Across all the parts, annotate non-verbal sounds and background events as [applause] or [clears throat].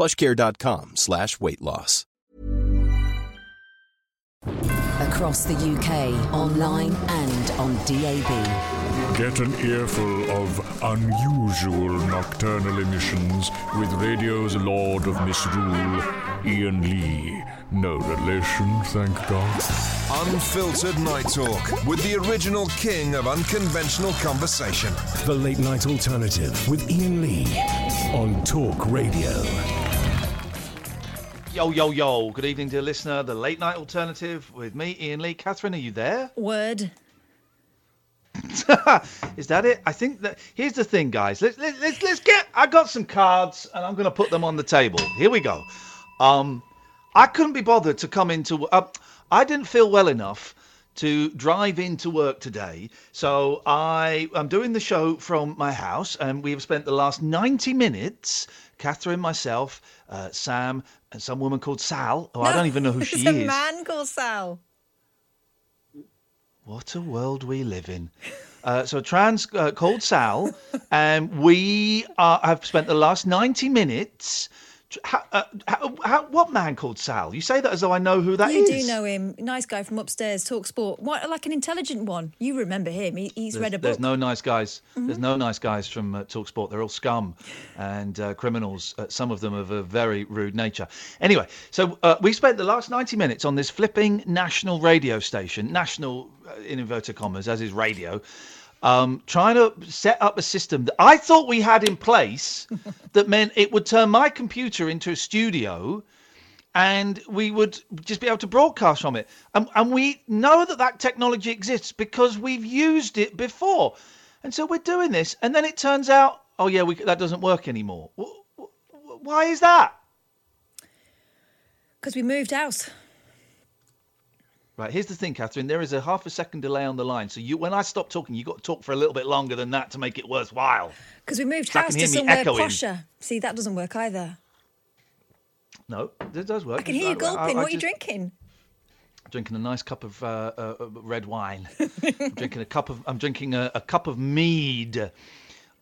plushcare.com slash weight loss. Across the UK, online and on DAB. Get an earful of unusual nocturnal emissions with radio's Lord of Misrule, Iain Lee. No relation, thank God. Unfiltered Night Talk with the original king of unconventional conversation. The Late Night Alternative with Iain Lee on Talk Radio. Yo, yo, yo. Good evening, dear listener. The Late Night Alternative with me, Iain Lee. Catherine, are you there? Word. [laughs] Is that it? I think that. Here's the thing, guys. Let's, let's, let's, let's get. I got some cards and I'm going to put them on the table. Here we go. Um, I couldn't be bothered to come into. Uh, I didn't feel well enough to drive into work today. So I am doing the show from my house, and we have spent the last 90 minutes, Catherine, myself, uh, Sam, and some woman called Sal, who I don't even know who [laughs] she is. It's a man called Sal. What a world we live in. Uh, so trans uh, called Sal, and we uh, have spent the last 90 minutes. How, uh, how, how, what man called Sal? You say that as though I know who that you is. do know him. Nice guy from upstairs, talk sport. What, like an intelligent one. You remember him. He, he's There's, read a there's book. Mm-hmm. no nice guys. There's no nice guys from uh, Talksport. They're all scum and uh, criminals. Uh, some of them of a very rude nature. Anyway, so uh, we spent the last 90 minutes on this flipping national radio station, national uh, in inverted commas, as is radio, um, trying to set up a system that I thought we had in place [laughs] that meant it would turn my computer into a studio and we would just be able to broadcast from it. And, and we know that that technology exists because we've used it before. And so we're doing this, and then it turns out, oh yeah, we, that doesn't work anymore. Wh- wh- Why is that? Because we moved house. Right, here's the thing, Catherine. There is a half a second delay on the line, so you, when I stop talking, you've got to talk for a little bit longer than that to make it worthwhile. Because we moved I house to somewhere posher. See, that doesn't work either. No, it does work. I can hear you gulping. what are you just- drinking? drinking a nice cup of uh, uh, uh, red wine. [laughs] I'm drinking a cup of. I'm drinking a, a cup of mead. Uh,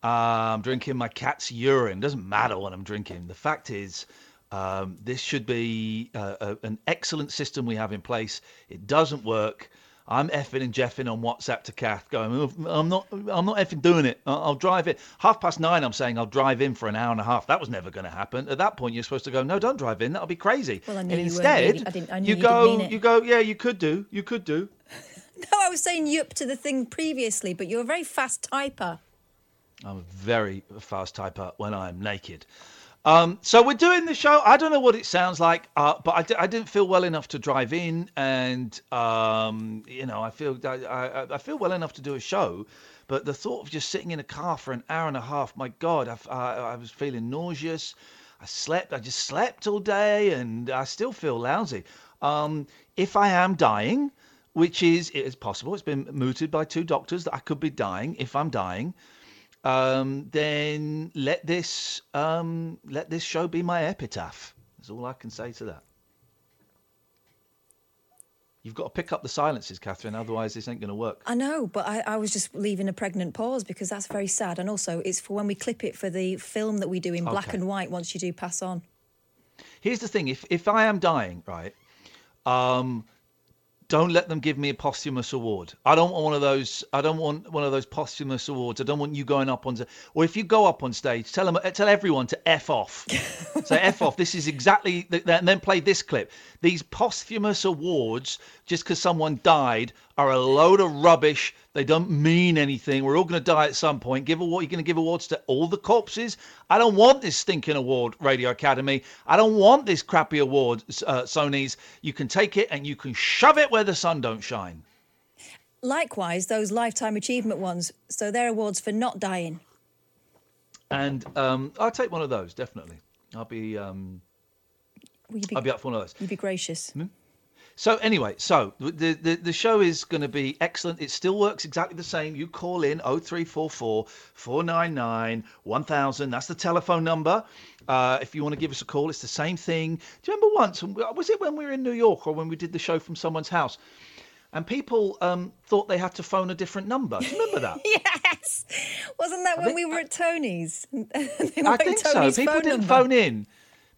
I'm drinking my cat's urine. Doesn't matter what I'm drinking. The fact is, um, this should be uh, a, an excellent system we have in place. It doesn't work. I'm effing and jeffing on WhatsApp to Kath, going, "Oh, I'm not, I'm not effing doing it. I'll, I'll drive it. Half past nine, I'm saying I'll drive in for an hour and a half. That was never going to happen. At that point, you're supposed to go, no, don't drive in. That'll be crazy. Well, I knew and you instead, really- I didn't- I knew you you go, you go, yeah, you could do, you could do. [laughs] No, I was saying yup to the thing previously, but you're a very fast typer. I'm a very fast typer when I'm naked. Um, so we're doing the show. I don't know what it sounds like, uh, but I, d- I didn't feel well enough to drive in, and um, you know, I feel I, I, I feel well enough to do a show. But the thought of just sitting in a car for an hour and a half, my God, I was feeling nauseous. I slept. I just slept all day, and I still feel lousy. Um, if I am dying, which is it is possible, it's been mooted by two doctors that I could be dying. If I'm dying, um, then let this um, let this show be my epitaph. That's all I can say to that. You've got to pick up the silences, Catherine. Otherwise, this ain't going to work. I know, but I, I was just leaving a pregnant pause because that's very sad. And also, it's for when we clip it for the film that we do in black and white once you do pass on. Here's the thing: if if I am dying, right, um, don't let them give me a posthumous award. I don't want one of those. I don't want one of those posthumous awards. I don't want you going up on. st- Or if you go up on stage, tell them, uh, tell everyone to f off. [laughs] Say f off. This is exactly, th- and then play this clip. These posthumous awards, just because someone died, are a load of rubbish. They don't mean anything. We're all going to die at some point. Give award. You're going to give awards to all the corpses. I don't want this stinking award, Radio Academy. I don't want this crappy award, uh, Sony's. You can take it and you can shove it where the sun don't shine. Likewise, those lifetime achievement ones. So they're awards for not dying. And um, I'll take one of those definitely. I'll be um, be, I'll be up for one of those. you'd be gracious. So anyway, so the the, the show is going to be excellent. It still works exactly the same. You call in 0344 499 1000. That's the telephone number. Uh, if you want to give us a call, it's the same thing. Do you remember once? Was it when we were in New York or when we did the show from someone's house? And people um, thought they had to phone a different number. Do you remember that? [laughs] Yes! Wasn't that when think- we were at Tony's? [laughs] I think Tony's so. People didn't number. phone in.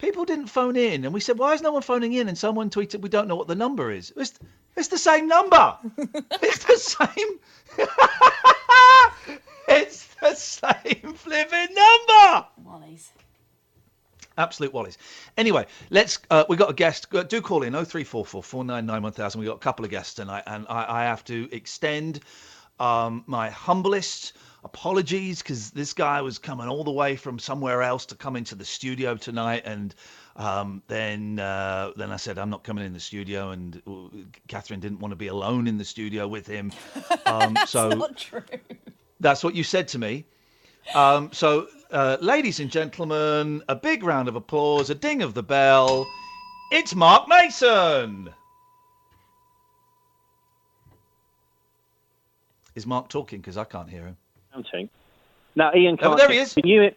People didn't phone in, and we said, "Why is no one phoning in?" And someone tweeted, "We don't know what the number is." It's, it's the same number. [laughs] it's the same. [laughs] it's the same flipping number. Wally's. Absolute Wallies. Anyway, let's. Uh, we got a guest. Do call in 0344 499 1000. We got a couple of guests tonight, and I, I have to extend um, my humblest apologies because this guy was coming all the way from somewhere else to come into the studio tonight, and um, then uh, then I said I'm not coming in the studio, and uh, Catherine didn't want to be alone in the studio with him. [laughs] Um, so Not true. that's what you said to me. Um, so, uh, ladies and gentlemen, a big round of applause, a ding of the bell. It's Mark Mason. Is Mark talking? Because I can't hear him. Counting. Now, Iain Oh, can't. there he is. Can you,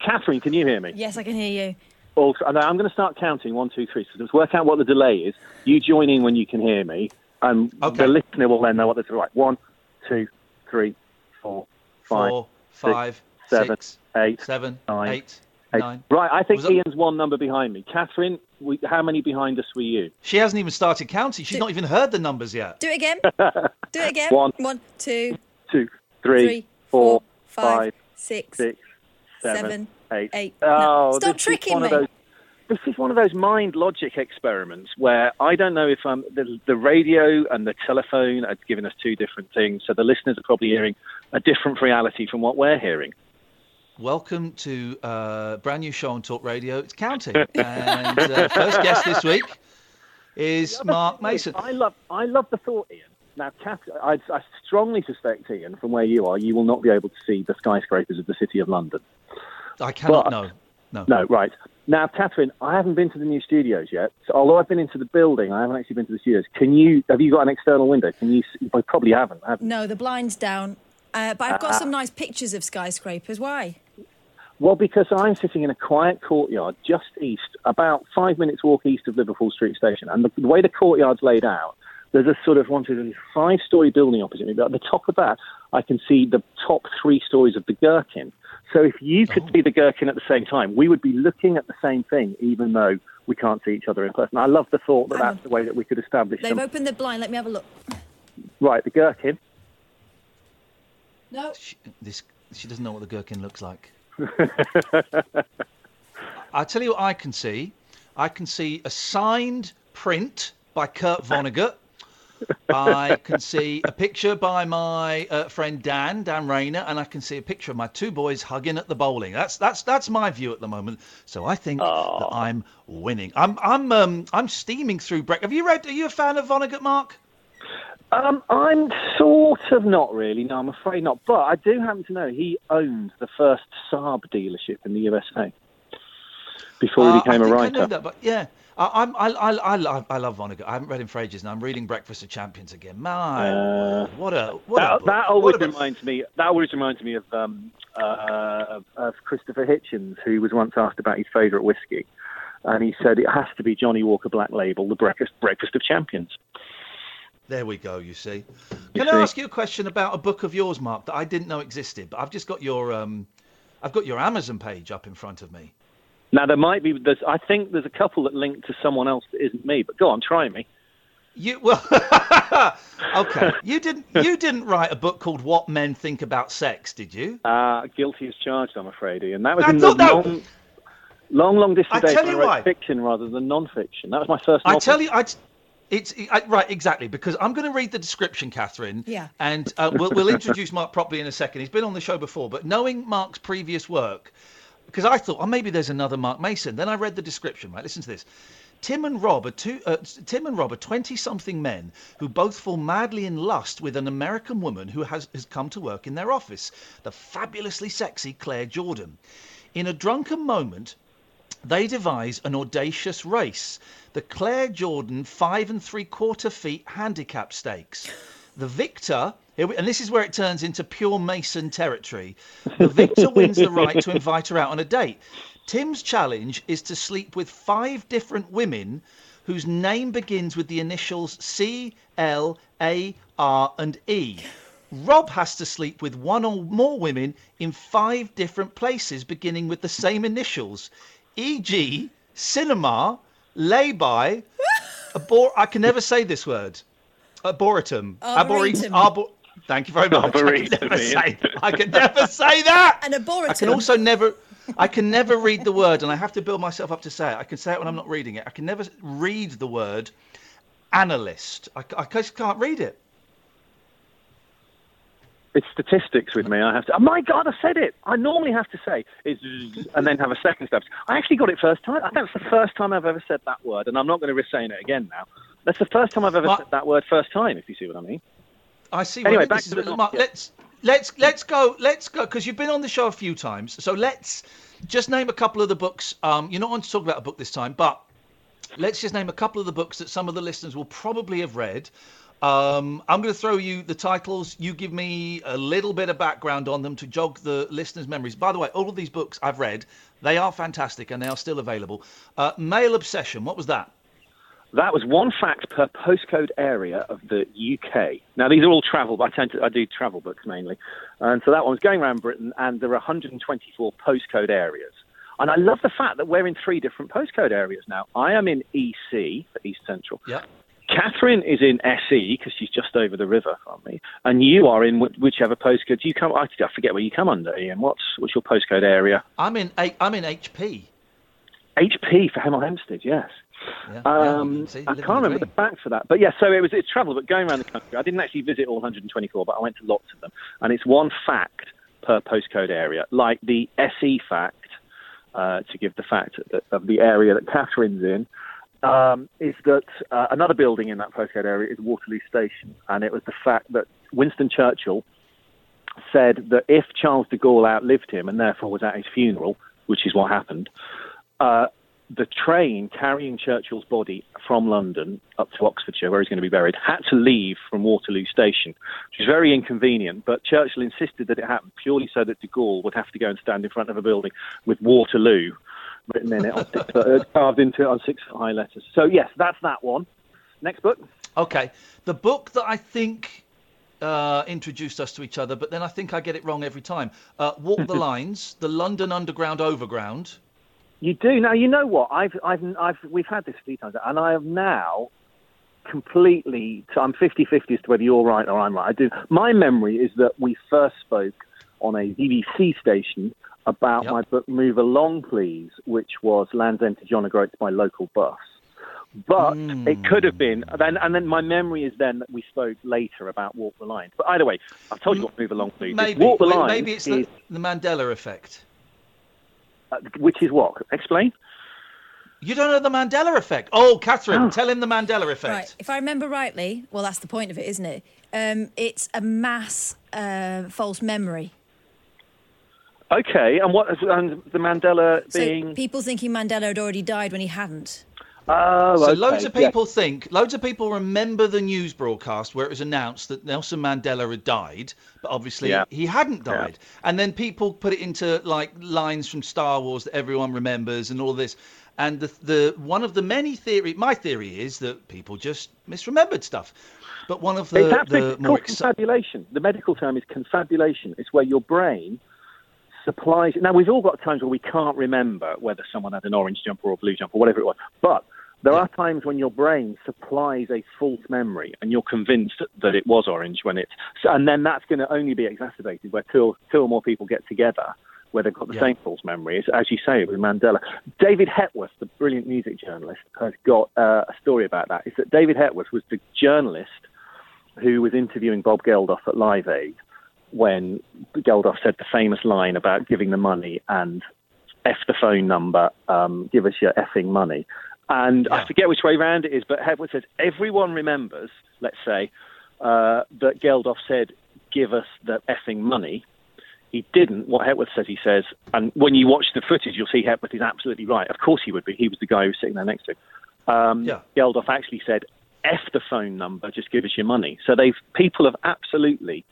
Catherine, can you hear me? Yes, I can hear you. Also, uh, and I'm going to start counting one, two, three. So let's work out what the delay is. You join in when you can hear me, and Okay. the listener will then know what that's right. One, two, three, four, five, Four, six, five, seven, six, eight, seven, nine, eight, eight. nine. Right, I think Was that- Iain's one number behind me. Catherine, we, how many behind us were you? She hasn't even started counting. She's not even heard the numbers yet. Do it again. [laughs] Do it again. One. One, two, Two, three, three, four, four, five, five, six, six, seven, seven, eight. eight. Oh, No, stop tricking me. those- this is one of those mind logic experiments where I don't know if um, the, the radio and the telephone are giving us two different things. So the listeners are probably hearing a different reality from what we're hearing. Welcome to a brand new show on Talk Radio. It's counting. and uh, first guest this week is [laughs] Mark Mason. I love, I love the thought, Iain. Now, Kath, I, I strongly suspect, Iain, from where you are, you will not be able to see the skyscrapers of the City of London. I cannot But- know. No. No, right. Now, Catherine, I haven't been to the new studios yet. So although I've been into the building, I haven't actually been to the studios. Can you? Have you got an external window? Can you? s- I probably haven't. haven't No, the blind's down. Uh, but I've got some nice pictures of skyscrapers. Why? Well, because I'm sitting in a quiet courtyard just east, about five minutes walk east of Liverpool Street Station, and the, the way the courtyard's laid out, there's a sort of one, two, three, five-story building opposite me. But at the top of that, I can see the top three stories of the Gherkin. So if you could oh. see the Gherkin at the same time, we would be looking at the same thing, even though we can't see each other in person. I love the thought that Hang that's the way that we could establish. They've Some, opened the blind. Let me have a look. right, the Gherkin. No. She, this, she doesn't know what the gherkin looks like. [laughs] I'll tell you what I can see. I can see a signed print by Kurt Vonnegut. I can see a picture by my uh, friend Dan, Dan Rayner, and I can see a picture of my two boys hugging at the bowling. That's that's that's my view at the moment. So I think that I'm winning. I'm I'm um, I'm steaming through break. Have you read? Are you a fan of Vonnegut, Mark? Um, I'm sort of not really. No, I'm afraid not. But I do happen to know he owned the first Saab dealership in the USA before he Uh, became a writer. know that, but yeah, I, I'm I, I, I, love, I love Vonnegut. I haven't read him for ages, and I'm reading Breakfast of Champions again. My, Uh, what a what a That, book. that always a reminds me. That always reminds me of um, uh, of- of Christopher Hitchens, who was once asked about his favourite whiskey, and he said it has to be Johnnie Walker Black Label, the Breakfast Breakfast of Champions. There we go. You see. You Can see. I ask you a question about a book of yours, Mark, that I didn't know existed? But I've just got your um, I've got your Amazon page up in front of me. Now there might be. There's, I think there's a couple that link to someone else that isn't me. But go on, try me. You well, [laughs] okay. You didn't. You didn't write a book called "What Men Think About Sex," did you? Uh, guilty as charged, I'm afraid, Iain. That was I in the thought that- long, long, long distance I tell you I wrote why. fiction rather than non-fiction. That was my first I novel. tell you, I. It's I, right, exactly, because I'm going to read the description, Catherine. Yeah. And uh, we'll, we'll introduce Mark properly in a second. He's been on the show before, but knowing Mark's previous work, because I thought, oh, maybe there's another Mark Mason. Then I read the description. Right, listen to this. Tim and Rob are two. Uh, Tim and Rob are twenty-something men who both fall madly in lust with an American woman who has, has come to work in their office, the fabulously sexy Claire Jordan. In a drunken moment, they devise an audacious race, the Claire Jordan five and three quarter feet handicap stakes. The victor, we- and this is where it turns into pure Mason territory. The victor wins the right to invite her out on a date. Tim's challenge is to sleep with five different women whose name begins with the initials C, L, A, R, and E. Rob has to sleep with one or more women in five different places beginning with the same initials, e.g., cinema, lay-by, abor- I can never say this word, arboretum, Arboretum. arbor- Thank you very much. I can never say. I can never say that. An arboretum. I can also never. I can never read the word, and I have to build myself up to say it. I can say it when I'm not reading it. I can never read the word analyst. I, I just can't read it. It's statistics with me. I have to. Oh my God, I said it. I normally have to say is and then have a second step. I actually got it first time. I think it's the first time I've ever said that word, and I'm not going to risk saying it again now. That's the first time I've ever said that word first time. If you see what I mean. I see. Anyway, back to the Mark, yeah. let's let's let's go. Let's go because you've been on the show a few times. So let's just name a couple of the books. Um, you're not on to talk about a book this time, but let's just name a couple of the books that some of the listeners will probably have read. Um, I'm going to throw you the titles. You give me a little bit of background on them to jog the listeners' memories. By the way, all of these books I've read, they are fantastic and they are still available. Uh, Mail Obsession, what was that? That was one fact per postcode area of the UK. Now these are all travel. I tend to I do travel books mainly, and so that one was going around Britain, and there are 124 postcode areas. And I love the fact that we're in three different postcode areas now. I am in EC for East Central. Yeah. Catherine is in SE because she's just over the river from me, and you are in wh- whichever postcode you come. I forget where you come under, Iain. What's what's your postcode area? I'm in I'm in HP. HP for Hemel Hempstead, yes. Yeah, Um, yeah, I can't remember the facts for that, but yeah. So it was it's travel, but going around the country. I didn't actually visit all 124, but I went to lots of them, and it's one fact per postcode area, like the SE fact. Uh, to give the fact that, of the area that Catherine's in, um, is that uh, another building in that postcode area is Waterloo Station, and it was the fact that Winston Churchill said that if Charles de Gaulle outlived him and therefore was at his funeral, which is what happened, uh, the train carrying Churchill's body from London up to Oxfordshire, where he's going to be buried, had to leave from Waterloo Station, which is very inconvenient. But Churchill insisted that it happened purely so that de Gaulle would have to go and stand in front of a building with Waterloo written in it, on six, uh, carved into it on six high letters. So yes, that's that one. Next book. Okay, the book that I think uh, introduced us to each other, but then I think I get it wrong every time. Uh, Walk the [laughs] Lines, the London Underground Overground. You do now. You know what? I've, I've, I've, we've had this a few times, and I have now completely. I'm 50-50 as to whether you're right or I'm right. I do. My memory is that we first spoke on a BBC station about Yep. my book "Move Along, Please," which was Land's End to John O'Groats by local bus. But hmm. it could have been. Then, and then my memory is then that we spoke later about Walk the Line. But either way, I've told you what "Move Along, Please." is. Maybe, Walk the Line maybe it's is, the, the Mandela effect. Uh, which is what? Explain. You don't know the Mandela effect? Oh, Catherine, Oh. tell him the Mandela effect. Right. If I remember rightly, well, that's the point of it, isn't it? Um, it's a mass uh, false memory. Okay, and what and the Mandela So being? people thinking Mandela had already died when he hadn't. Oh, So okay, loads of yes. people think, loads of people remember the news broadcast where it was announced that Nelson Mandela had died, but obviously Yeah. he hadn't Yeah. died. And then people put it into like lines from Star Wars that everyone remembers and all this. And the the one of the many theory, my theory is that people just misremembered stuff. But one of the, it's the more exci- confabulation. The medical term is confabulation. It's where your brain supplies. Now we've all got times where we can't remember whether someone had an orange jumper or a blue jumper or whatever it was, but There are times when your brain supplies a false memory, and you're convinced that it was orange when it's, and then that's going to only be exacerbated where two, or, two or more people get together where they've got the Yeah. same false memory. It's, as you say, with Mandela. David Hepworth, the brilliant music journalist, has got uh, a story about that. Is that David Hepworth was the journalist who was interviewing Bob Geldof at Live Aid when Geldof said the famous line about giving the money and F the phone number, um, give us your effing money. And I forget which way round it is, but Hepworth says everyone remembers, let's say, uh, that Geldof said, give us the effing money. He didn't. What Hepworth says, he says, and when you watch the footage, you'll see Hepworth is absolutely right. Of course he would be. He was the guy who was sitting there next to him. Um, Yeah. Geldof actually said, "F the phone number, just give us your money." So they've people have absolutely,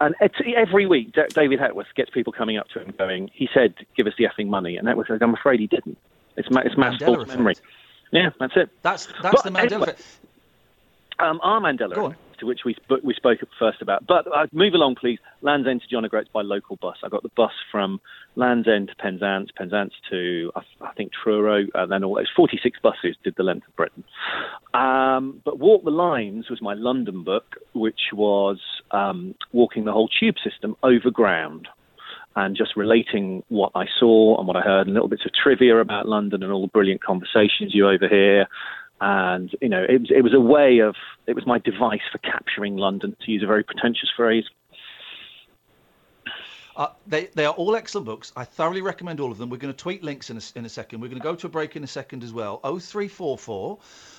and it's, every week David Hepworth gets people coming up to him going, "He said, give us the effing money," and Hepworth says, "I'm afraid he didn't. It's ma- it's mass false memory." Yeah, that's it. That's that's But the Mandela anyway- effect. Um, our Mandela, Go on. effect, to which we sp- we spoke first about. But uh, move along, please. Land's End to John O'Groats by local bus. I got the bus from Land's End to Penzance, Penzance to I, I think Truro, and then all those 46 buses did the length of Britain. Um, but Walk the Lines was my London book, which was um, walking the whole tube system overground and just relating what I saw and what I heard, and little bits of trivia about London and all the brilliant conversations you overhear. And you know, it was it was a way of it was my device for capturing London, to use a very pretentious phrase. Uh, they, they are all excellent books. I thoroughly recommend all of them. We're going to tweet links in a, in a second. We're going to go to a break in a second as well. 0344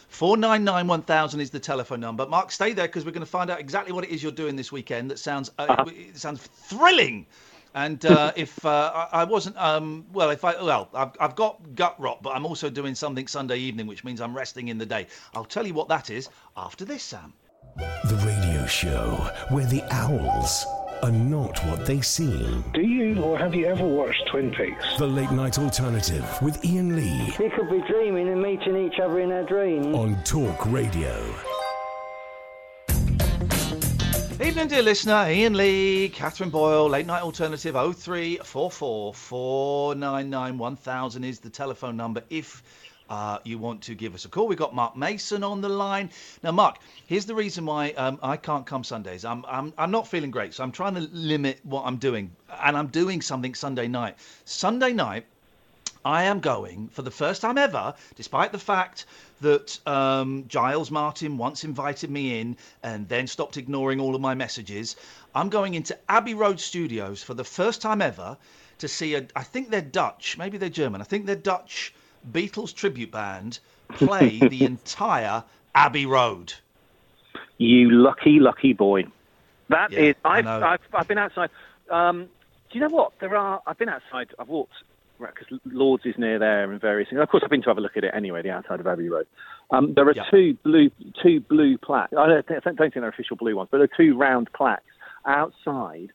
499 1000 is the telephone number. Mark, stay there because we're going to find out exactly what it is you're doing this weekend. That sounds uh, it sounds thrilling. And uh, if uh, I, I wasn't, um, well, if I, well, I've, I've got gut rot, but I'm also doing something Sunday evening, which means I'm resting in the day. I'll tell you what that is after this, Sam. The radio show where the owls are not what they seem. Do you or have you ever watched Twin Peaks? The Late Night Alternative with Iain Lee We could be dreaming and meeting each other in our dreams. on Talk Radio. Evening, dear listener. Iain Lee, Catherine Boyle, Late Night Alternative 0344 499 1000 is the telephone number if uh, you want to give us a call. We've got Mark Mason on the line. Now, Mark, here's the reason why um, I can't come Sundays. I'm, I'm, I'm not feeling great, so I'm trying to limit what I'm doing. And I'm doing something Sunday night. Sunday night, I am going for the first time ever, despite the fact that um, Giles Martin once invited me in and then stopped ignoring all of my messages. I'm going into Abbey Road Studios for the first time ever to see a. I think they're Dutch, maybe they're German. I think they're Dutch Beatles tribute band play [laughs] the entire Abbey Road. You lucky, lucky boy. That Yeah, is, I've. I've, I've been outside. Um, do you know what? There are. I've been outside. I've walked because Lords is near there and various things. Of course, I've been to have a look at it anyway. The outside of Abbey Road. Um, there are Yeah. two blue, two blue plaques. I don't, think- don't think they're official blue ones, but there are two round plaques outside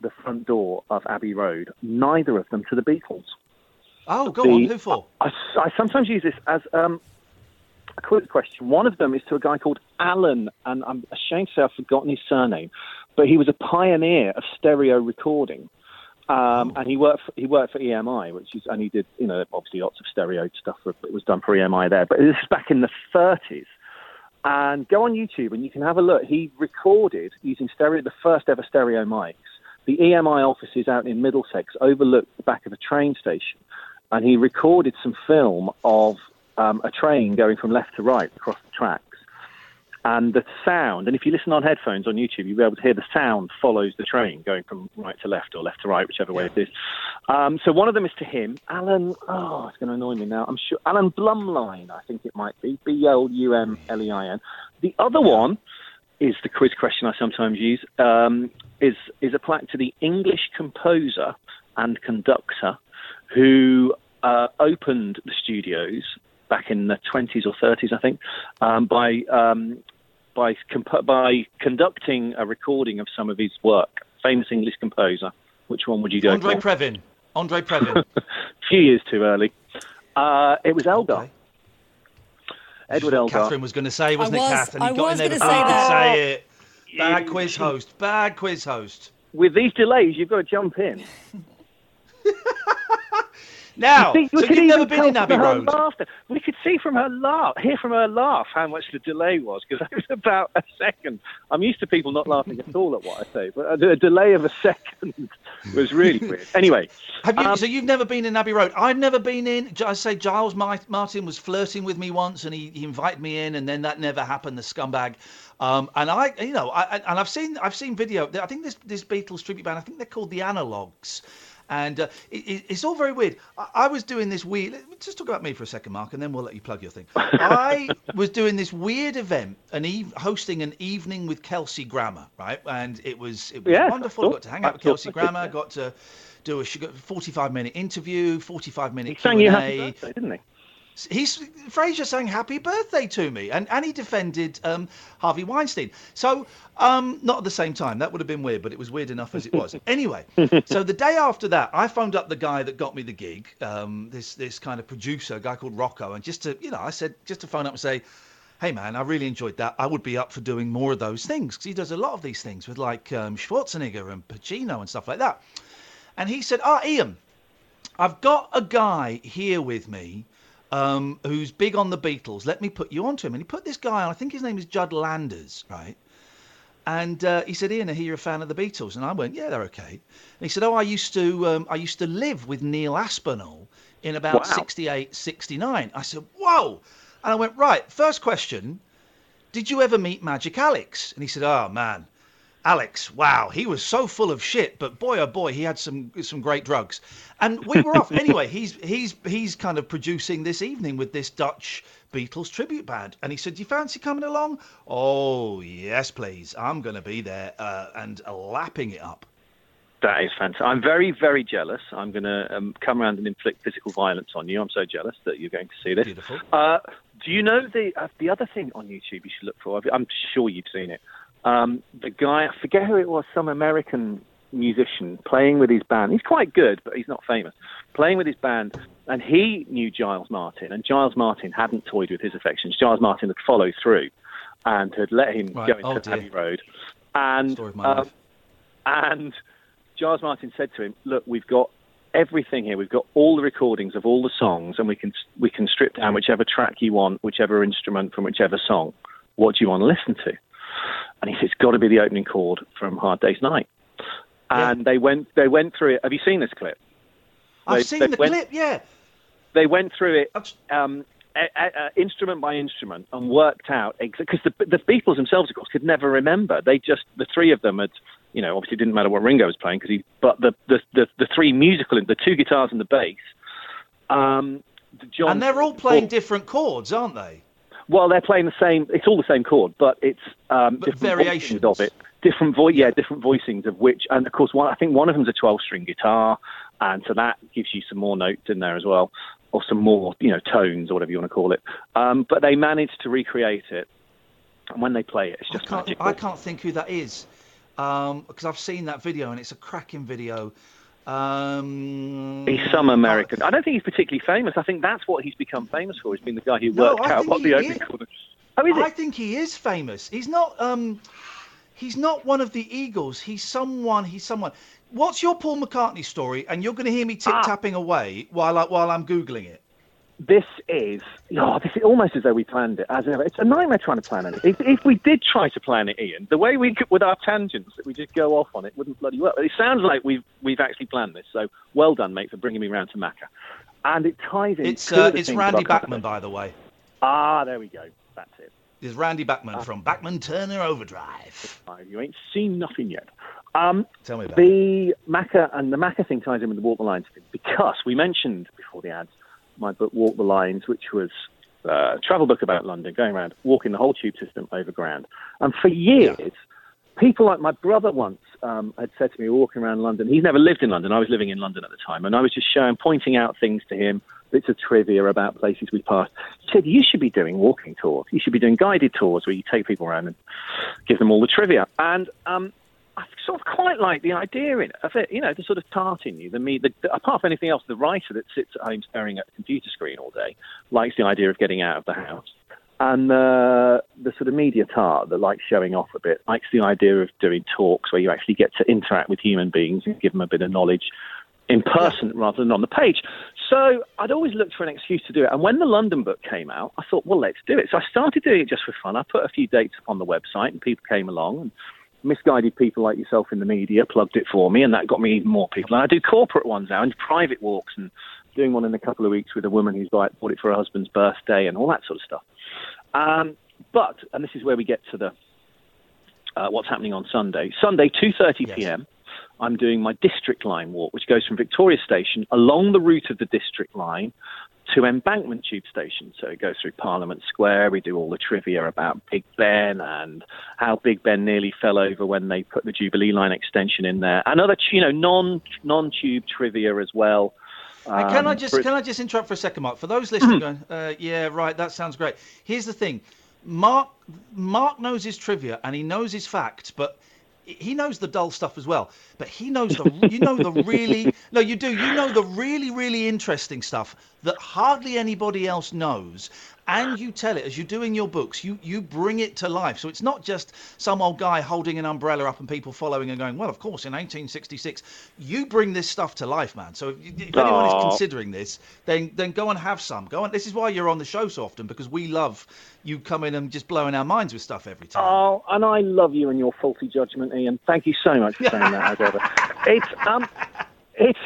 the front door of Abbey Road. Neither of them to the Beatles. Oh, go The- on. Who for? I, I sometimes use this as um, a quiz question. One of them is to a guy called Alan, and I'm ashamed to say I've forgotten his surname, but he was a pioneer of stereo recording. Um, and he worked for, he worked for EMI, which is and he did you know obviously lots of stereo stuff. It was done for EMI there, but this is back in the 30s. And go on YouTube and you can have a look. He recorded using stereo the first ever stereo mics. The EMI offices out in Middlesex overlooked the back of a train station, and he recorded some film of um, a train going from left to right across the tracks. And the sound, and if you listen on headphones on YouTube, you'll be able to hear the sound follows the train going from right to left or left to right, whichever way it is. Um, so one of them is to him, Alan. Oh, it's going to annoy me now. I'm sure Alan Blumlein, I think it might be B L U M L E I N. The other one is the quiz question I sometimes use. Um, is is a plaque to the English composer and conductor who uh, opened the studios back in the 20s or 30s, I think, um, by um, by comp- by conducting a recording of some of his work. Famous English composer. Which one would you go Andre for? Previn. Andre Previn. a few years too early. Uh, it was Elgar. Okay. Edward Elgar. Catherine was going to say, wasn't was- it, Catherine? And he I got was in there gonna before say you could that. say it. Bad quiz host. Bad quiz host. With these delays, you've got to jump in. [laughs] Now, You we so could you've never been in Abbey Road? laughter. We could see from her laugh, hear from her laugh how much the delay was because it was about a second. I'm used to people not laughing at all at what I say, but a, a delay of a [laughs] second was really weird. Anyway, Have you? um, so you've never been in Abbey Road? I've never been in. I say Giles Martin was flirting with me once, and he, he invited me in, and then that never happened. The scumbag. Um, and I, you know, I, and I've seen I've seen video. I think this this Beatles tribute band. I think they're called the Analogues. And uh, it, it- it's all very weird. I, I was doing this weird. Just talk about me for a second, Mark, and then we'll let you plug your thing. [laughs] I was doing this weird event, an eve, hosting an evening with Kelsey Grammer, right? And it was it was Yes, I wonderful. I got to hang out with Kelsey Grammer. yeah. Got to do a 45 minute interview, 45 minute he sang you happy Q&A. birthday, didn't he? He's Frasier sang "Happy Birthday" to me, and, and he defended um, Harvey Weinstein. So um, not at the same time. That would have been weird, but it was weird enough as it was. [laughs] anyway, so the day after that, I phoned up the guy that got me the gig, um, this this kind of producer, a guy called Rocco, and just to you know, I said just to phone up and say. Hey man, I really enjoyed that. I would be up for doing more of those things because he does a lot of these things with like um, Schwarzenegger and Pacino and stuff like that. And he said, "Ah, Iain, I've got a guy here with me um, who's big on the Beatles. Let me put you onto him. And he put this guy on, I think his name is Judd Landers, right? And uh, he said, Iain, I hear you're a fan of the Beatles. And I went, yeah, they're okay. And he said, oh, I used to, um, I used to live with Neil Aspinall in about Wow. 68, 69. I said, whoa. And I went, right, first question, did you ever meet Magic Alex? And he said, oh, man, Alex, wow, he was so full of shit, but boy oh boy, he had some some great drugs. And we were off. Anyway, he's he's he's kind of producing this evening with this Dutch Beatles tribute band. And he said, Do you fancy coming along? Oh, yes, please. I'm gonna be there uh, and lapping it up. That is fantastic. I'm very, very jealous. I'm going to um, come around and inflict physical violence on you. I'm so jealous that you're going to see this. Beautiful. Uh, do you know the uh, the other thing on YouTube you should look for? I'm sure you've seen it. Um, the guy, I forget who it was, some American musician playing with his band. He's quite good, but he's not famous. Playing with his band, and he knew Giles Martin, and Giles Martin hadn't toyed with his affections. Giles Martin had followed through and had let him Right. go into Oh, dear. Abbey Road. And um, and Giles Martin said to him, "Look, we've got everything here. We've got all the recordings of all the songs, and we can we can strip down whichever track you want, whichever instrument from whichever song. What do you want to listen to?" And he said, "It's got to be the opening chord from Hard Day's Night." And they went they went through it. Have you seen this clip? I've They- seen they the went- clip, yeah. They went through it um, a, a, a, instrument by instrument and worked out because the, the Beatles themselves, of course, could never remember. They just the three of them had, you know, obviously it didn't matter what Ringo was playing because he, but the, the the the three musical, the two guitars and the bass. Um, the John, and they're all playing different chords, aren't they? Well, they're playing the same. It's all the same chord, but it's um, But different variations. of it. Different voice, yeah, different voicings of which, and of course, one. I think one of them's a twelve-string guitar, and so that gives you some more notes in there as well, or some more, you know, tones or whatever you want to call it. Um, but they managed to recreate it, and when they play it, it's I just can't, magical. I can't think who that is because I've seen that video and it's a cracking video. Um, He's some American. I don't think he's particularly famous. I think that's what he's become famous for. He's been the guy who No, worked I out what the opening chord. Oh, is I it? think he is famous. He's not. Um, he's not one of the Eagles. He's someone. He's someone. What's your Paul McCartney story? And you're going to hear me tip Ah. tapping away while I, while I'm googling it. This is oh, this is almost as though we planned it. As ever, it's a nightmare trying to plan it. If, if we did try to plan it, Iain, the way we could, with our tangents that we just go off on it wouldn't bloody work. But it sounds like we've we've actually planned this. So well done, mate, for bringing me round to Macca. And it ties in. It's uh, it's Randy Bachman, by the way. Ah, there we go. That's it. It's Randy Bachman Ah. from Bachman Turner Overdrive. Uh, You ain't seen nothing yet. Um, Tell me about it. the Macca and the Macca thing ties in with the Walk the Lines thing because we mentioned before the ads my book Walk the Lines, which was uh, a travel book about London, going around walking the whole tube system over Grand. And for years, people like my brother once um, had said to me, walking around London. He's never lived in London. I was living in London at the time, and I was just showing, pointing out things to him, bits of trivia about places we passed. He said, "You should be doing walking tours. You should be doing guided tours where you take people around and give them all the trivia." And um, I sort of quite like the idea in of it, you know, the sort of tart in you. The me, the, apart from anything else, the writer that sits at home staring at a computer screen all day likes the idea of getting out of the house. And uh, the sort of media tart that likes showing off a bit likes the idea of doing talks where you actually get to interact with human beings and give them a bit of knowledge in person rather than on the page. So I'd always looked for an excuse to do it. And when the London book came out, I thought, well, let's do it. So I started doing it just for fun. I put a few dates on the website, and people came along. And misguided people like yourself in the media plugged it for me, and that got me even more people. And I do corporate ones now and private walks, and doing one in a couple of weeks with a woman who's like bought it for her husband's birthday and all that sort of stuff. Um, but, and this is where we get to the uh, what's happening on Sunday. Sunday, 2:30 p.m. I'm doing my district line walk, which goes from Victoria Station along the route of the district line to Embankment Tube Station. So it goes through Parliament Square. We do all the trivia about Big Ben and how Big Ben nearly fell over when they put the Jubilee Line extension in there, and other you know non non tube trivia as well. And can I Um, just for- can I just interrupt for a second, Mark? For those listening, [clears throat] going, uh, yeah, right, that sounds great. Here's the thing, Mark Mark knows his trivia and he knows his facts, but he knows the dull stuff as well. But he knows the [laughs] you know the really no, you do you know the really really interesting stuff that hardly anybody else knows. And you tell it as you do in your books. You you bring it to life. So it's not just some old guy holding an umbrella up and people following and going, well, of course, in 1866. You bring this stuff to life, man. So if, if anyone is considering this, then then go and have some. Go on. This is why you're on the show so often because we love you coming and just blowing our minds with stuff every time. Oh, and I love you and your faulty judgment, Iain. Thank you so much for saying that, [laughs] as ever. It's um, it's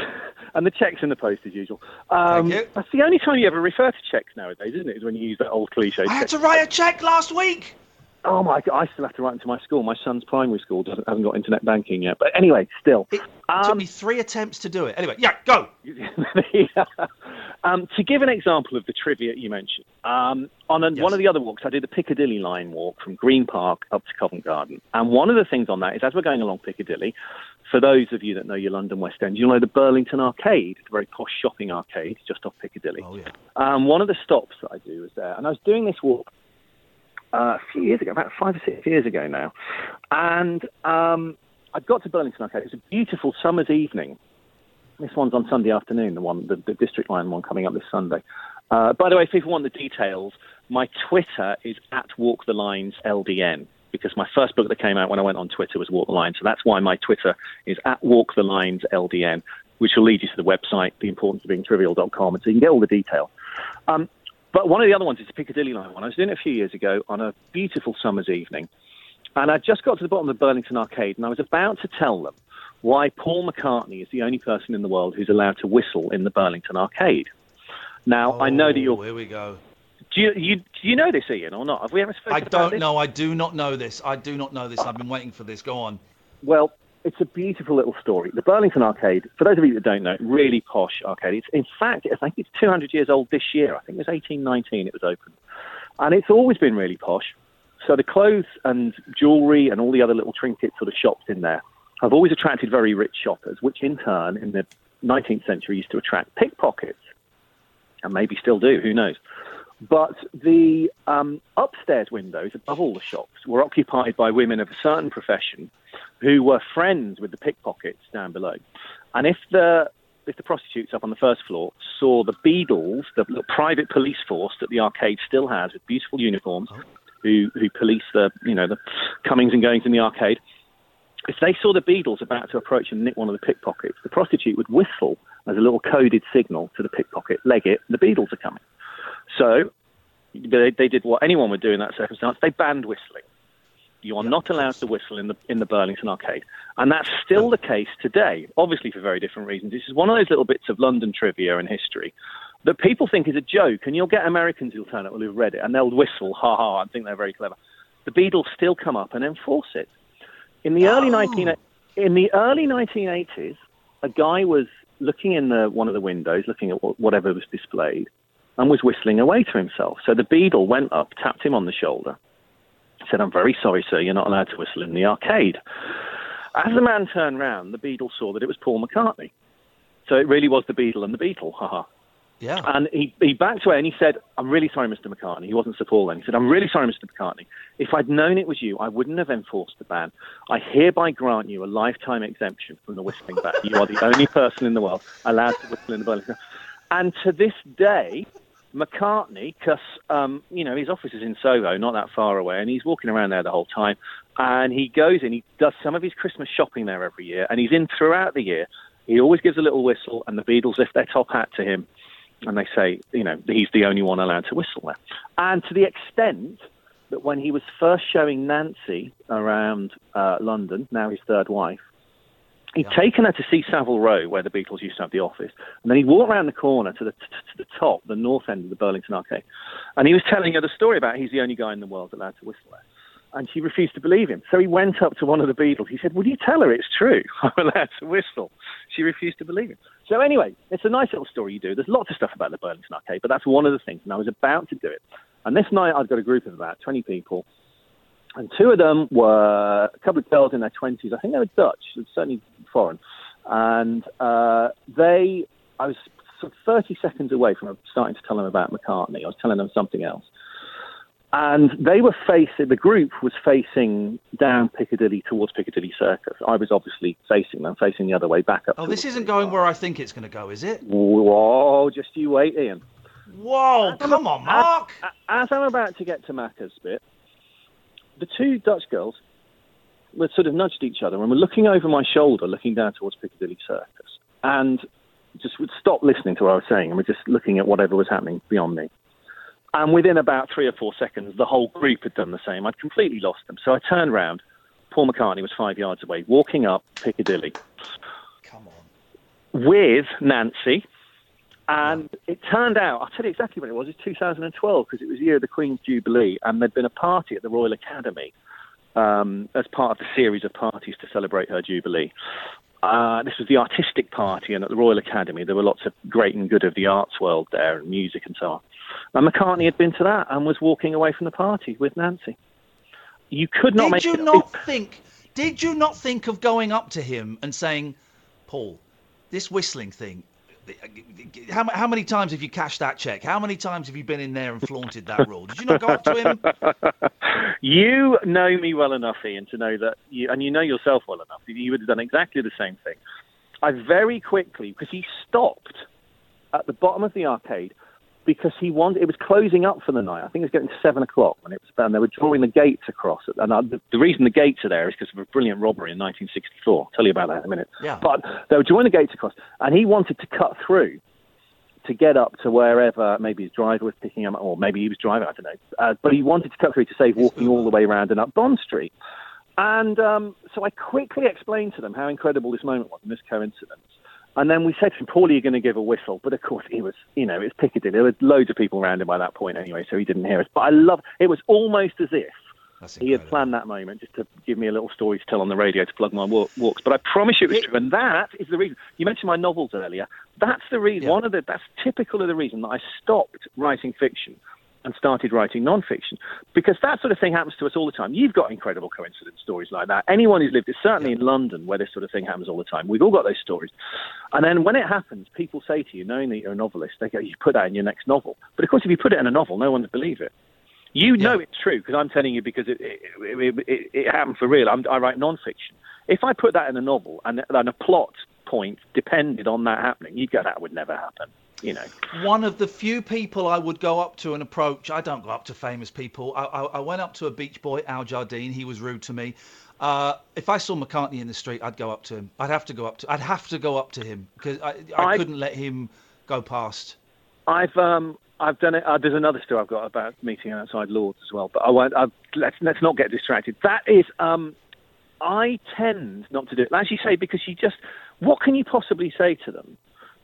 and the checks in the post as usual. Um, That's the only time you ever refer to checks nowadays, isn't it? Is when you use that old cliche. I had to write a check last week. Oh my god! I still have to write into my school. My son's primary school doesn't hasn't got internet banking yet. But anyway, still. It took me three attempts to do it. Anyway, yeah, go. [laughs] um, to give an example of the trivia you mentioned, um, on a, one of the other walks, I did the Piccadilly line walk from Green Park up to Covent Garden. And one of the things on that is as we're going along Piccadilly, for those of you that know your London West End, you'll know the Burlington Arcade. It's a very posh shopping arcade just off Piccadilly. Oh, yeah. Um, one of the stops that I do is there. And I was doing this walk uh, a few years ago, about five or six years ago now. And um, I got to Burlington Arcade. It was a beautiful summer's evening. This one's on Sunday afternoon, the one, the, the District Line one coming up this Sunday. Uh, by the way, if people want the details, my Twitter is at Walk the Lines LDN because my first book that came out when I went on Twitter was Walk the Line. So that's why my Twitter is at Walk the Lines LDN, which will lead you to the website, theimportanceofbeingtrivial.com, and so you can get all the detail. Um, but one of the other ones is the Piccadilly Line one. I was doing it a few years ago on a beautiful summer's evening. And I just got to the bottom of the Burlington Arcade, and I was about to tell them why Paul McCartney is the only person in the world who's allowed to whistle in the Burlington Arcade. Now, I know that you're. Oh, Here we go. Do you, you do you know this, Iain, or not? Have we ever spoken I about don't this? know. I do not know this. I do not know this. I've been waiting for this. Go on. Well, it's a beautiful little story. The Burlington Arcade, for those of you that don't know, really posh arcade. It's in fact, I think it's 200 years old this year. I think it was 1819 it was opened, and it's always been really posh. So the clothes and jewellery and all the other little trinket sort of shops in there have always attracted very rich shoppers, which in turn, in the 19th century, used to attract pickpockets, and maybe still do. Who knows? But the um, upstairs windows above all the shops were occupied by women of a certain profession who were friends with the pickpockets down below. And if the if the prostitutes up on the first floor saw the Beadles, the, private police force that the arcade still has with beautiful uniforms, who who police the you know the comings and goings in the arcade, if they saw the Beadles about to approach and nick one of the pickpockets, the prostitute would whistle as a little coded signal to the pickpocket, leg it, the Beadles are coming. So they, they did what anyone would do in that circumstance. They banned whistling. You are not allowed to whistle in the in the Burlington Arcade, and that's still the case today. Obviously, for very different reasons. This is one of those little bits of London trivia and history that people think is a joke, and you'll get Americans who'll turn up who've read it, and they'll whistle, ha ha, and think they're very clever. The Beadles still come up and enforce it. In the early 19 in the early 1980s, a guy was looking in the, one of the windows, looking at whatever was displayed, and was whistling away to himself. So the Beadle went up, tapped him on the shoulder, said, I'm very sorry, sir, you're not allowed to whistle in the arcade. As the man turned round, the Beadle saw that it was Paul McCartney. So it really was the Beadle and the Beatle, haha. Yeah. And he, he backed away and he said, I'm really sorry, Mr. McCartney. He wasn't Sir Paul then. He said, I'm really sorry, Mr. McCartney. If I'd known it was you, I wouldn't have enforced the ban. I hereby grant you a lifetime exemption from the whistling ban. You are the only person in the world allowed to whistle in the Burlington. And to this day, McCartney, because um, you know his office is in Soho, not that far away, and he's walking around there the whole time. And he goes in, he does some of his Christmas shopping there every year, and he's in throughout the year. He always gives a little whistle, and the Beadles lift their top hat to him, and they say, you know, he's the only one allowed to whistle there. And to the extent that when he was first showing Nancy around uh, London, now his third wife, he'd taken her to see Savile Row, where the Beatles used to have the office, and then he'd walk around the corner to the to the top, the north end of the Burlington Arcade, and he was telling her the story about he's the only guy in the world allowed to whistle there. And she refused to believe him. So he went up to one of the Beadles. He said, Will you tell her it's true? [laughs] I'm allowed to whistle. She refused to believe him. So, anyway, it's a nice little story you do. There's lots of stuff about the Burlington Arcade, but that's one of the things. And I was about to do it. And this night I'd got a group of about 20 people. And two of them were a couple of girls in their 20s. I think they were Dutch, certainly foreign. And uh, they, I was sort of 30 seconds away from starting to tell them about McCartney. I was telling them something else. And they were facing, the group was facing down Piccadilly towards Piccadilly Circus. I was obviously facing them, facing the other way back up. Oh, this isn't going where I think it's going to go, is it? Whoa, just you wait, Iain. Whoa, come on, Mark. As, as I'm about to get to Macca's bit, the two Dutch girls were sort of nudged each other and were looking over my shoulder, looking down towards Piccadilly Circus, and just would stop listening to what I was saying and were just looking at whatever was happening beyond me. And within about three or four seconds, the whole group had done the same. I'd completely lost them. So I turned round. Paul McCartney was five yards away, walking up Piccadilly. Come on. With Nancy. And it turned out, I'll tell you exactly when it was, it's 2012, because it was the year of the Queen's Jubilee, and there'd been a party at the Royal Academy um, as part of the series of parties to celebrate her Jubilee. Uh, this was the artistic party, and at the Royal Academy, there were lots of great and good of the arts world there, and music and so on. And McCartney had been to that and was walking away from the party with Nancy. You could not did make you it. not think? Did you not think of going up to him and saying, "Paul, this whistling thing. How, how many times have you cashed that check? How many times have you been in there and flaunted that rule? Did you not go up to him? [laughs] you know me well enough, Iain, to know that, you, and you know yourself well enough, you would have done exactly the same thing. I very quickly, because he stopped at the bottom of the arcade because he wanted. It was closing up for the night. I think it was getting to seven o'clock when it was. And they were drawing the gates across. And I, the, the reason the gates are there is because of a brilliant robbery in 1964. I'll tell you about that in a minute. Yeah. But they were drawing the gates across, and he wanted to cut through to get up to wherever maybe his driver was picking him up, or maybe he was driving. I don't know. Uh, but he wanted to cut through to save walking all the way around and up Bond Street. And um, so I quickly explained to them how incredible this moment was and this coincidence. And then we said to him, Paul, are you going to give a whistle? But of course, he was, you know, it's Piccadilly. There were loads of people around him by that point anyway, so he didn't hear us. But I love it. was almost as if he had planned that moment just to give me a little story to tell on the radio to plug my walk, walks. But I promise you it was true. And that is the reason. You mentioned my novels earlier. That's the reason. One of the, that's typical of the reason that I stopped writing fiction and started writing non-fiction because that sort of thing happens to us all the time. You've got incredible coincidence stories like that. Anyone who's lived, certainly in London, where this sort of thing happens all the time. We've all got those stories. And then when it happens, people say to you, knowing that you're a novelist, they go, "You put that in your next novel." But of course, if you put it in a novel, no one would believe it. You know it's true because I'm telling you because it it, it, it, it happened for real. I'm, I write non-fiction. If I put that in a novel and, and a plot point depended on that happening, you'd go, "That would never happen." You know. One of the few people I would go up to and approach. I don't go up to famous people. I, I, I went up to a beach boy, Al Jardine. He was rude to me. Uh, if I saw McCartney in the street, I'd go up to him. I'd have to go up to. I'd have to go up to him because I, I, I- couldn't let him go past. I've um I've done it. Uh, there's another story I've got about meeting outside Lords as well, but I won't. I've, let's let's not get distracted. That is um. I tend not to do it. As you say, because you just, what can you possibly say to them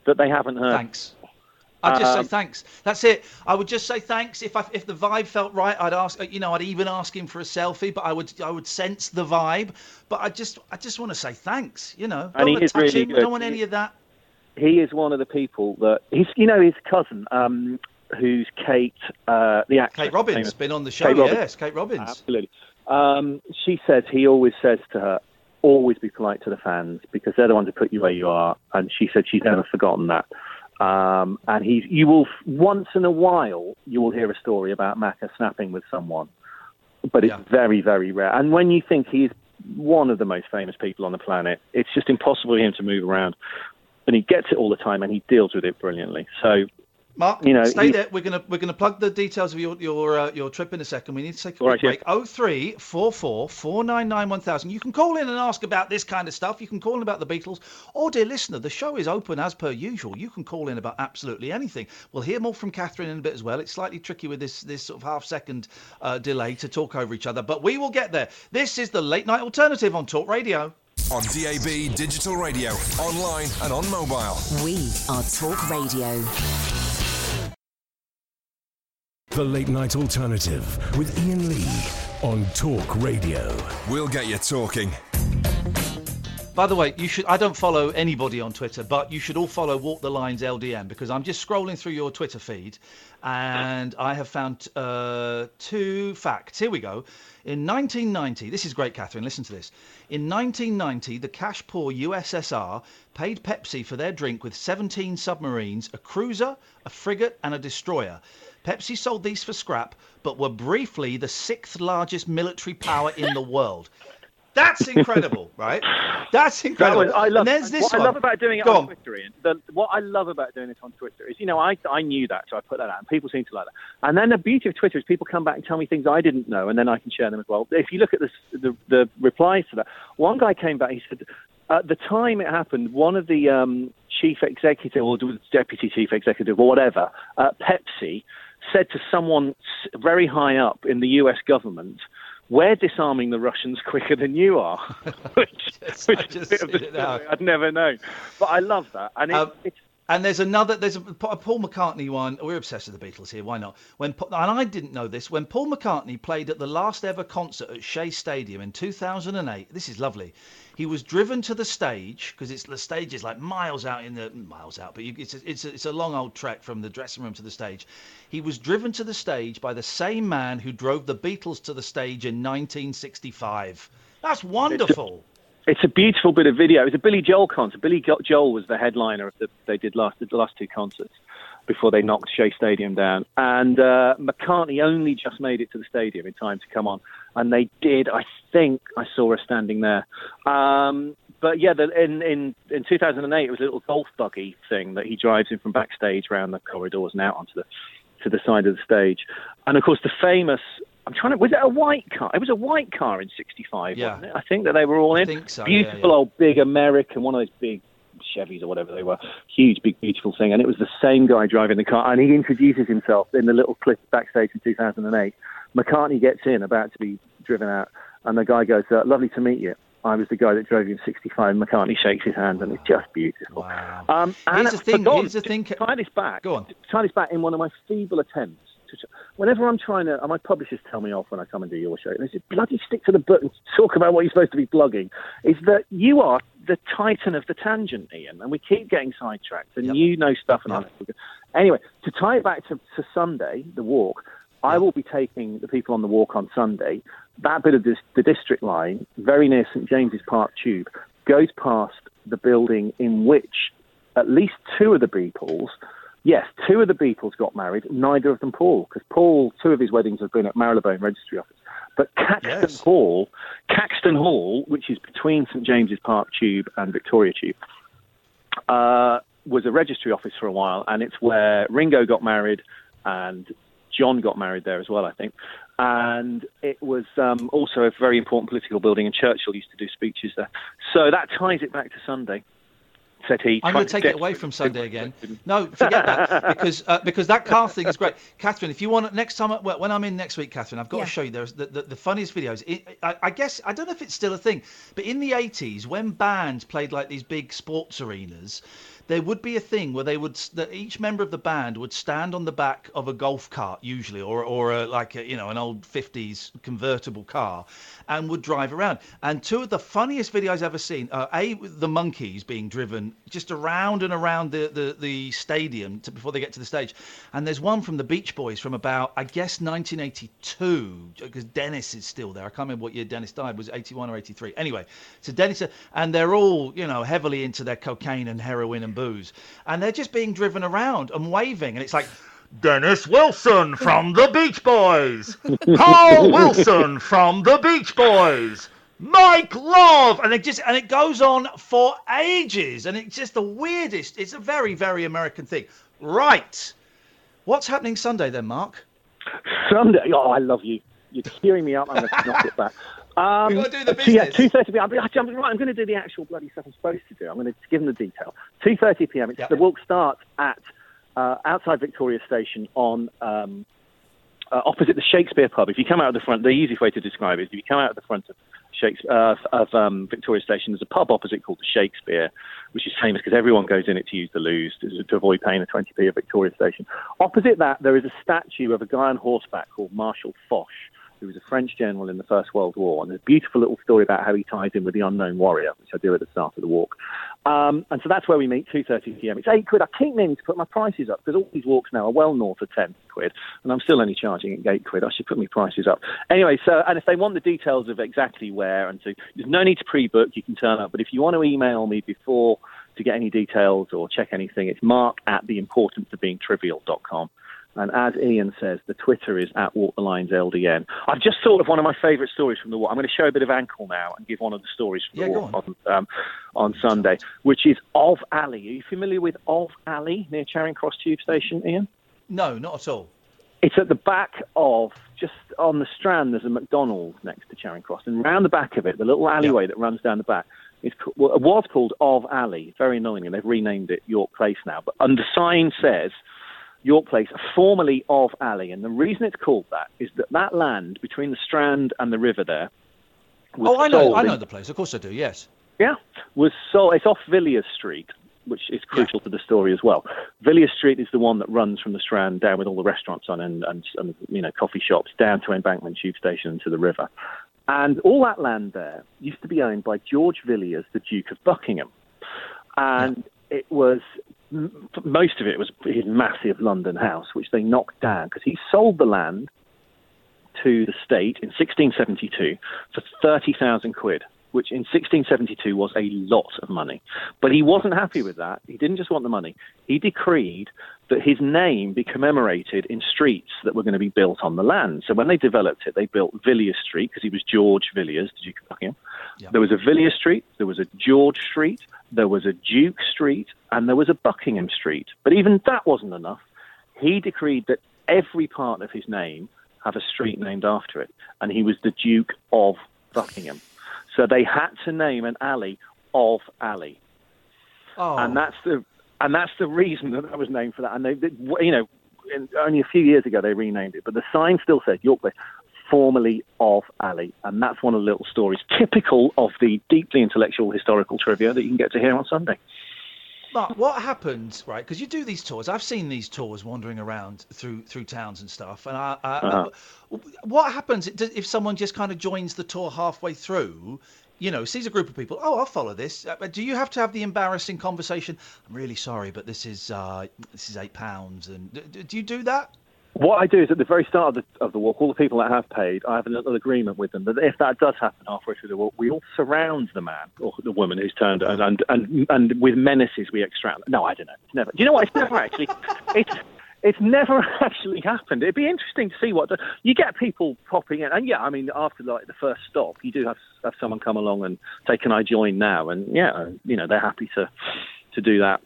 that they haven't heard? Thanks. I'd just Um, say thanks. That's it. I would just say thanks. If I, if the vibe felt right, I'd ask. You know, I'd even ask him for a selfie. But I would I would sense the vibe. But I just I just want to say thanks. You know, And don't he is really him. I don't want any of that. he is one of the people that he's you know his cousin um who's Kate uh the actress Kate Robbins famous- been on the show. Kate Robbins. Yes, Kate Robbins. absolutely um she says he always says to her always be polite to the fans because they're the ones who put you where you are and she said she's never forgotten that um and he's you will once in a while you will hear a story about Macca snapping with someone. But it's very very rare. And when you think he's one of the most famous people on the planet it's just impossible for him to move around. And he gets it all the time and he deals with it brilliantly. So Mark, You know, stay he- there. We're gonna we're gonna plug the details of your your uh, your trip in a second. We need to take a All quick right, yeah. break. Oh three four four four nine nine one thousand. You can call in and ask about this kind of stuff. You can call in about the Beatles. Or, dear listener, the show is open as per usual. You can call in about absolutely anything. We'll hear more from Catherine in a bit as well. It's slightly tricky with this this sort of half second uh, delay to talk over each other, but we will get there. This is the late night alternative on Talk Radio. On DAB, digital radio, online, and on mobile. We are Talk Radio. The Late Night Alternative with Iain Lee on Talk Radio. We'll get you talking. By the way, you should. I don't follow anybody on Twitter, but you should all follow Walk the Lines LDN because I'm just scrolling through your Twitter feed, and I have found uh, two facts. Here we go. In 1990, this is great, Catherine. Listen to this. In 1990, the cash poor USSR paid Pepsi for their drink with 17 submarines, a cruiser, a frigate, and a destroyer. Pepsi sold these for scrap, but were briefly the sixth largest military power in the world. That's incredible, [laughs] right? That's That incredible. was, I love, and there's this what one. I love about doing it Go on, on. Twitter, Iain, the, what I love about doing this on Twitter is, you know, I, I knew that, so I put that out, and people seem to like that. And then the beauty of Twitter is people come back and tell me things I didn't know, and then I can share them as well. If you look at the, the, the replies to that, one guy came back, he said, at the time it happened, one of the um, chief executive or deputy chief executive or whatever, uh, Pepsi, said to someone very high up in the US government, we're disarming the Russians quicker than you are, [laughs] [laughs] which, which is a bit of the it story I'd never known. But I love that, and it, Um, it's And there's another, there's a, a Paul McCartney one. We're obsessed with the Beatles here. Why not? When and I didn't know this. When Paul McCartney played at the last ever concert at Shea Stadium in 2008, this is lovely. He was driven to the stage because it's the stage is like miles out in the miles out, but you, it's a, it's a, it's a long old trek from the dressing room to the stage. He was driven to the stage by the same man who drove the Beatles to the stage in 1965. That's wonderful. it's a beautiful bit of video. It was a Billy Joel concert. Billy Joel was the headliner of the they did last the last two concerts before they knocked Shea Stadium down. And uh, McCartney only just made it to the stadium in time to come on, and they did. I think I saw her standing there. Um, but yeah, the, in, in in 2008, it was a little golf buggy thing that he drives in from backstage around the corridors and out onto the to the side of the stage. And of course, the famous. I'm trying to. Was it a white car? It was a white car in '65, Yeah. wasn't it? I think that they were all in. think so, yeah, Beautiful yeah. old big American, one of those big Chevys or whatever they were. Huge, big, beautiful thing. And it was the same guy driving the car. And he introduces himself in the little clip backstage in 2008. McCartney gets in, about to be driven out. And the guy goes, uh, Lovely to meet you. I was the guy that drove you in 65. McCartney shakes his hand, and it's just beautiful. Wow. Um, and Here's the thing. forgotten, Here's the thing. tie this back. Go on. tie this back in one of my feeble attempts. To, whenever I'm trying to, and my publishers tell me off when I come and do your show, they say, "Bloody stick to the book and talk about what you're supposed to be blogging." Is that you are the titan of the tangent, Iain, and we keep getting sidetracked, and Yep. you know stuff. And Yep. I anyway, to tie it back to, to Sunday, the walk. I will be taking the people on the walk on Sunday. That bit of this, the district line, very near St James's Park Tube, goes past the building in which at least two of the Beatles, yes, two of the Beatles got married, neither of them Paul, because Paul, two of his weddings have been at Marylebone Registry Office. But Caxton Yes. Hall, Caxton Hall, which is between St James's Park Tube and Victoria Tube, uh, was a registry office for a while, and it's where Ringo got married and John got married there as well, I think. And it was um, also a very important political building, and Churchill used to do speeches there. So that ties it back to Sunday, said he. I'm going to take it away from Sunday again. No, forget that [laughs] because uh, because that car thing is great. Catherine, if you want next time, well, when I'm in next week, Catherine, I've got Yeah. to show you there's the, the, the funniest videos. It, I, I guess I don't know if it's still a thing, but in the 80s when bands played like these big sports arenas. There would be a thing where they would, that each member of the band would stand on the back of a golf cart, usually, or or a, like a, you know an old 50s convertible car, and would drive around. And two of the funniest videos I've ever seen are a the Monkees being driven just around and around the the, the stadium to, before they get to the stage. And there's one from the Beach Boys from about I guess 1982 because Dennis is still there. I can't remember what year Dennis died. Was it 81 or 83? Anyway, so Dennis uh, and they're all you know heavily into their cocaine and heroin and booze, and they're just being driven around and waving, and it's like. Dennis Wilson from the Beach Boys. [laughs] Carl Wilson from the Beach Boys. Mike Love, and it just and it goes on for ages, and it's just the weirdest. It's a very very American thing. Right, What's happening Sunday then, Mark? Sunday. Oh, I love you. You're tearing me up. I'm going [laughs] to knock it back. Um, We gotta do the so yeah, two thirty p.m. I'm, I'm, right, I'm going to do the actual bloody stuff I'm supposed to do. I'm going to give them the detail. Two thirty p.m. It's, The walk starts at uh, outside Victoria Station on um, uh, opposite the Shakespeare pub. If you come out of the front, the easiest way to describe it is if you come out of the front of Shakespeare, uh, of um, Victoria Station, there's a pub opposite called the Shakespeare, which is famous because everyone goes in it to use the loos to, to avoid paying the 20p at Victoria Station. Opposite that, there is a statue of a guy on horseback called Marshal Foch, who was a French general in the First World War. And there's a beautiful little story about how he ties in with the unknown warrior, which I do at the start of the walk. Um, and so that's where we meet, 2.30 p.m. It's 8 quid. I keep meaning to put my prices up because all these walks now are well north of 10 quid, and I'm still only charging at 8 quid. I should put my prices up. Anyway, so, and if they want the details of exactly where, and so there's no need to pre-book, you can turn up. But if you want to email me before to get any details or check anything, it's mark at theimportanceofbeingtrivial.com. And as Iain says, the Twitter is at Walk the Lines LDN. I've just thought of one of my favourite stories from the walk. I'm going to show a bit of ankle now and give one of the stories from Yeah, the walk on, um, on Sunday, which is Of Alley. Are you familiar with Of Alley near Charing Cross Tube Station, Ian? No, not at all. It's at the back of, just on the Strand, there's a McDonald's next to Charing Cross. And round the back of it, the little alleyway that runs down the back, is, well, it was called Of Alley. Very annoying, and they've renamed it York Place now. But under sign says York Place, formerly Of Alley. And the reason it's called that is that that land between the Strand and the river there was Oh, I know, I in- know the place. Of course I do. Yes. yeah, was so it's off Villiers Street, which is crucial to the story as well. Villiers Street is the one that runs from the Strand down with all the restaurants on and, and, and you know coffee shops down to Embankment Tube Station and to the river. And all that land there used to be owned by George Villiers, the Duke of Buckingham, and it was most of it was his massive London house, which they knocked down because he sold the land to the state in 1672 for 30,000 quid, which in 1672 was a lot of money. But he wasn't happy with that. He didn't just want the money. He decreed that his name be commemorated in streets that were going to be built on the land. So when they developed it, they built Villiers Street because he was George Villiers, Duke of Buckingham. There was a Villiers Street, there was a George Street, there was a Duke Street, and there was a Buckingham Street. But even that wasn't enough. He decreed that every part of his name have a street named after it, and he was the Duke of Buckingham. So they had to name an alley of Alley, Oh. and that's the and that's the reason that that was named for that. And they, they you know, in, only a few years ago they renamed it, but the sign still said York Place, formerly of Alley, and that's one of the little stories typical of the deeply intellectual historical trivia that you can get to hear on Sunday. Mark, what happens, right? Because you do these tours. I've seen these tours wandering around through through towns and stuff. And I, I, Uh-huh. what happens if someone just kind of joins the tour halfway through? You know, sees a group of people. Oh, I'll follow this. Uh, Do you have to have the embarrassing conversation? I'm really sorry, but this is uh, this is eight pounds. And do you do that? What I do is at the very start of the, of the walk, all the people that have paid, I have an, little agreement with them that if that does happen halfway through the walk, we all surround the man or the woman who's turned and and and, and with menaces we extract. No, I don't know. It's never. Do you know what? It's never actually. It's it's never [laughs] actually happened. It'd be interesting to see what the, you get people popping in, and yeah, I mean after like the first stop, you do have have someone come along and say, "Can I join now?" And yeah, you know they're happy to to do that.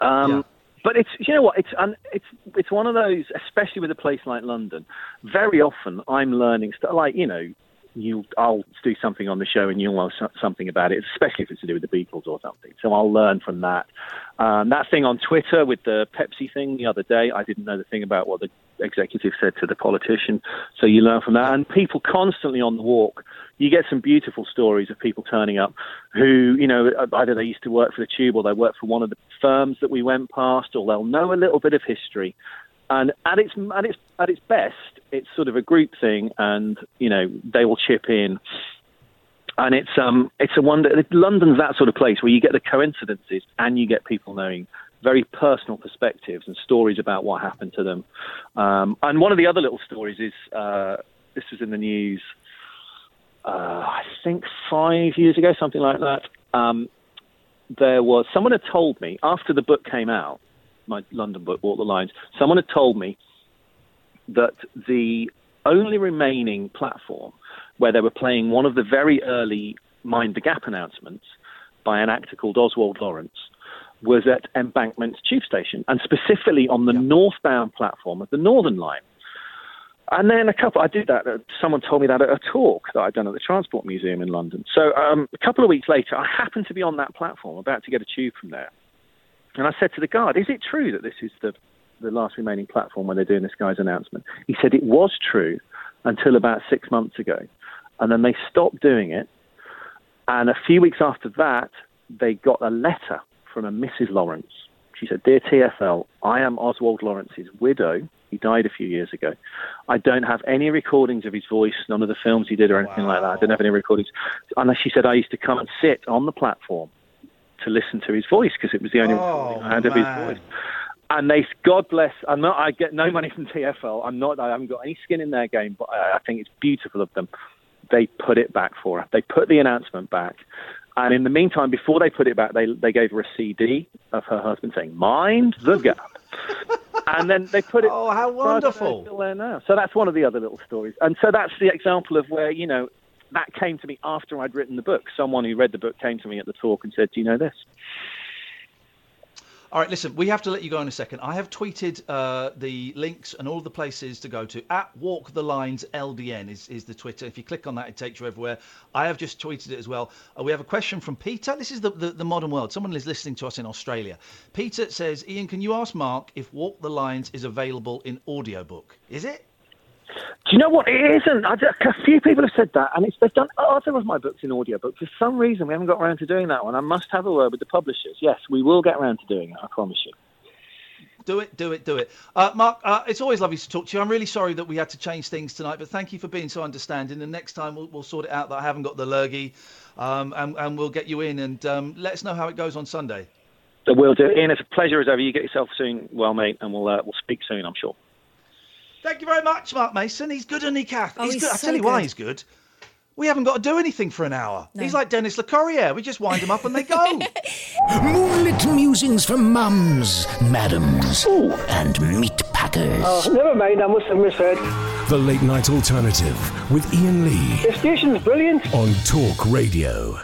Um, But it's you know what it's un, it's it's one of those, especially with a place like London. Very often, I'm learning stuff like you know, you I'll do something on the show and you'll know something about it, especially if it's to do with the Beatles or something. So I'll learn from that. Um, that thing on Twitter with the Pepsi thing the other day, I didn't know the thing about what the executive said to the politician. So you learn from that, and people constantly on the walk. You get some beautiful stories of people turning up who, you know, either they used to work for the Tube or they work for one of the firms that we went past, or they'll know a little bit of history. And at its at its at its best, it's sort of a group thing, and you know they will chip in. And it's um it's a wonder. London's that sort of place where you get the coincidences and you get people knowing very personal perspectives and stories about what happened to them. Um, and one of the other little stories is uh, this was in the news uh, I think five years ago, something like that. Um, there was someone had told me after the book came out, my London book, Walk the Lines. Someone had told me that the only remaining platform where they were playing one of the very early Mind the Gap announcements by an actor called Oswald Laurence was at Embankment Tube Station, and specifically on the northbound platform of the Northern Line. And then a couple, I did that. Uh, someone told me that at a talk that I'd done at the Transport Museum in London. So um, a couple of weeks later, I happened to be on that platform, about to get a tube from there. And I said to the guard, "Is it true that this is the the last remaining platform when they're doing this guy's announcement?" He said it was true until about six months ago, and then they stopped doing it. And a few weeks after that, they got a letter from a Mrs. Laurence. She said, Dear TFL, I am Oswald Laurence's widow. He died a few years ago. I don't have any recordings of his voice, none of the films he did or anything like that. I don't have any recordings. And she said, I used to come and sit on the platform to listen to his voice because it was the only Oh, I had of his voice. And they, God bless, I'm not, I get no money from TFL. I'm not, I haven't got any skin in their game, but I, I think it's beautiful of them. They put it back for her. They put the announcement back. And in the meantime, before they put it back, they, they gave her a CD of her husband saying, Mind the [laughs] gap. and then they put it. Oh, how wonderful. Still there now. So that's one of the other little stories. And so that's the example of where, you know, that came to me after I'd written the book. Someone who read the book came to me at the talk and said, Do you know this? All right, listen, we have to let you go in a second. I have tweeted uh, the links and all the places to go to. At Walk the Lines LDN is, is the Twitter. If you click on that, it takes you everywhere. I have just tweeted it as well. Uh, we have a question from Peter. This is the, the, the modern world. Someone is listening to us in Australia. Peter says, Iain, can you ask Mark if Walk the Lines is available in audiobook? Is it? Do you know what? It isn't. I, a few people have said that, and it's, they've done other of my books in audiobook. For some reason, we haven't got around to doing that one. I must have a word with the publishers. Yes, we will get around to doing it, I promise you. Do it, do it, do it. Uh, Mark, uh, it's always lovely to talk to you. I'm really sorry that we had to change things tonight, but thank you for being so understanding. And next time we'll, we'll sort it out that I haven't got the lurgy, um, and, and we'll get you in and um, let us know how it goes on Sunday. We'll do. Iain, it's a pleasure as ever. You get yourself soon well, mate, and we'll uh, we'll speak soon, I'm sure. Thank you very much, Mark Mason. He's good, isn't he, Kath? Oh, he's, he's good. I'll tell you why he's good. We haven't got to do anything for an hour. No. He's like Dennis Locorriere. We just wind him up and they go. [laughs] Moonlit musings from mums, madams, and meat packers. Oh, never mind, I must have misheard. The Late Night Alternative with Iain Lee The station's brilliant. on Talk Radio.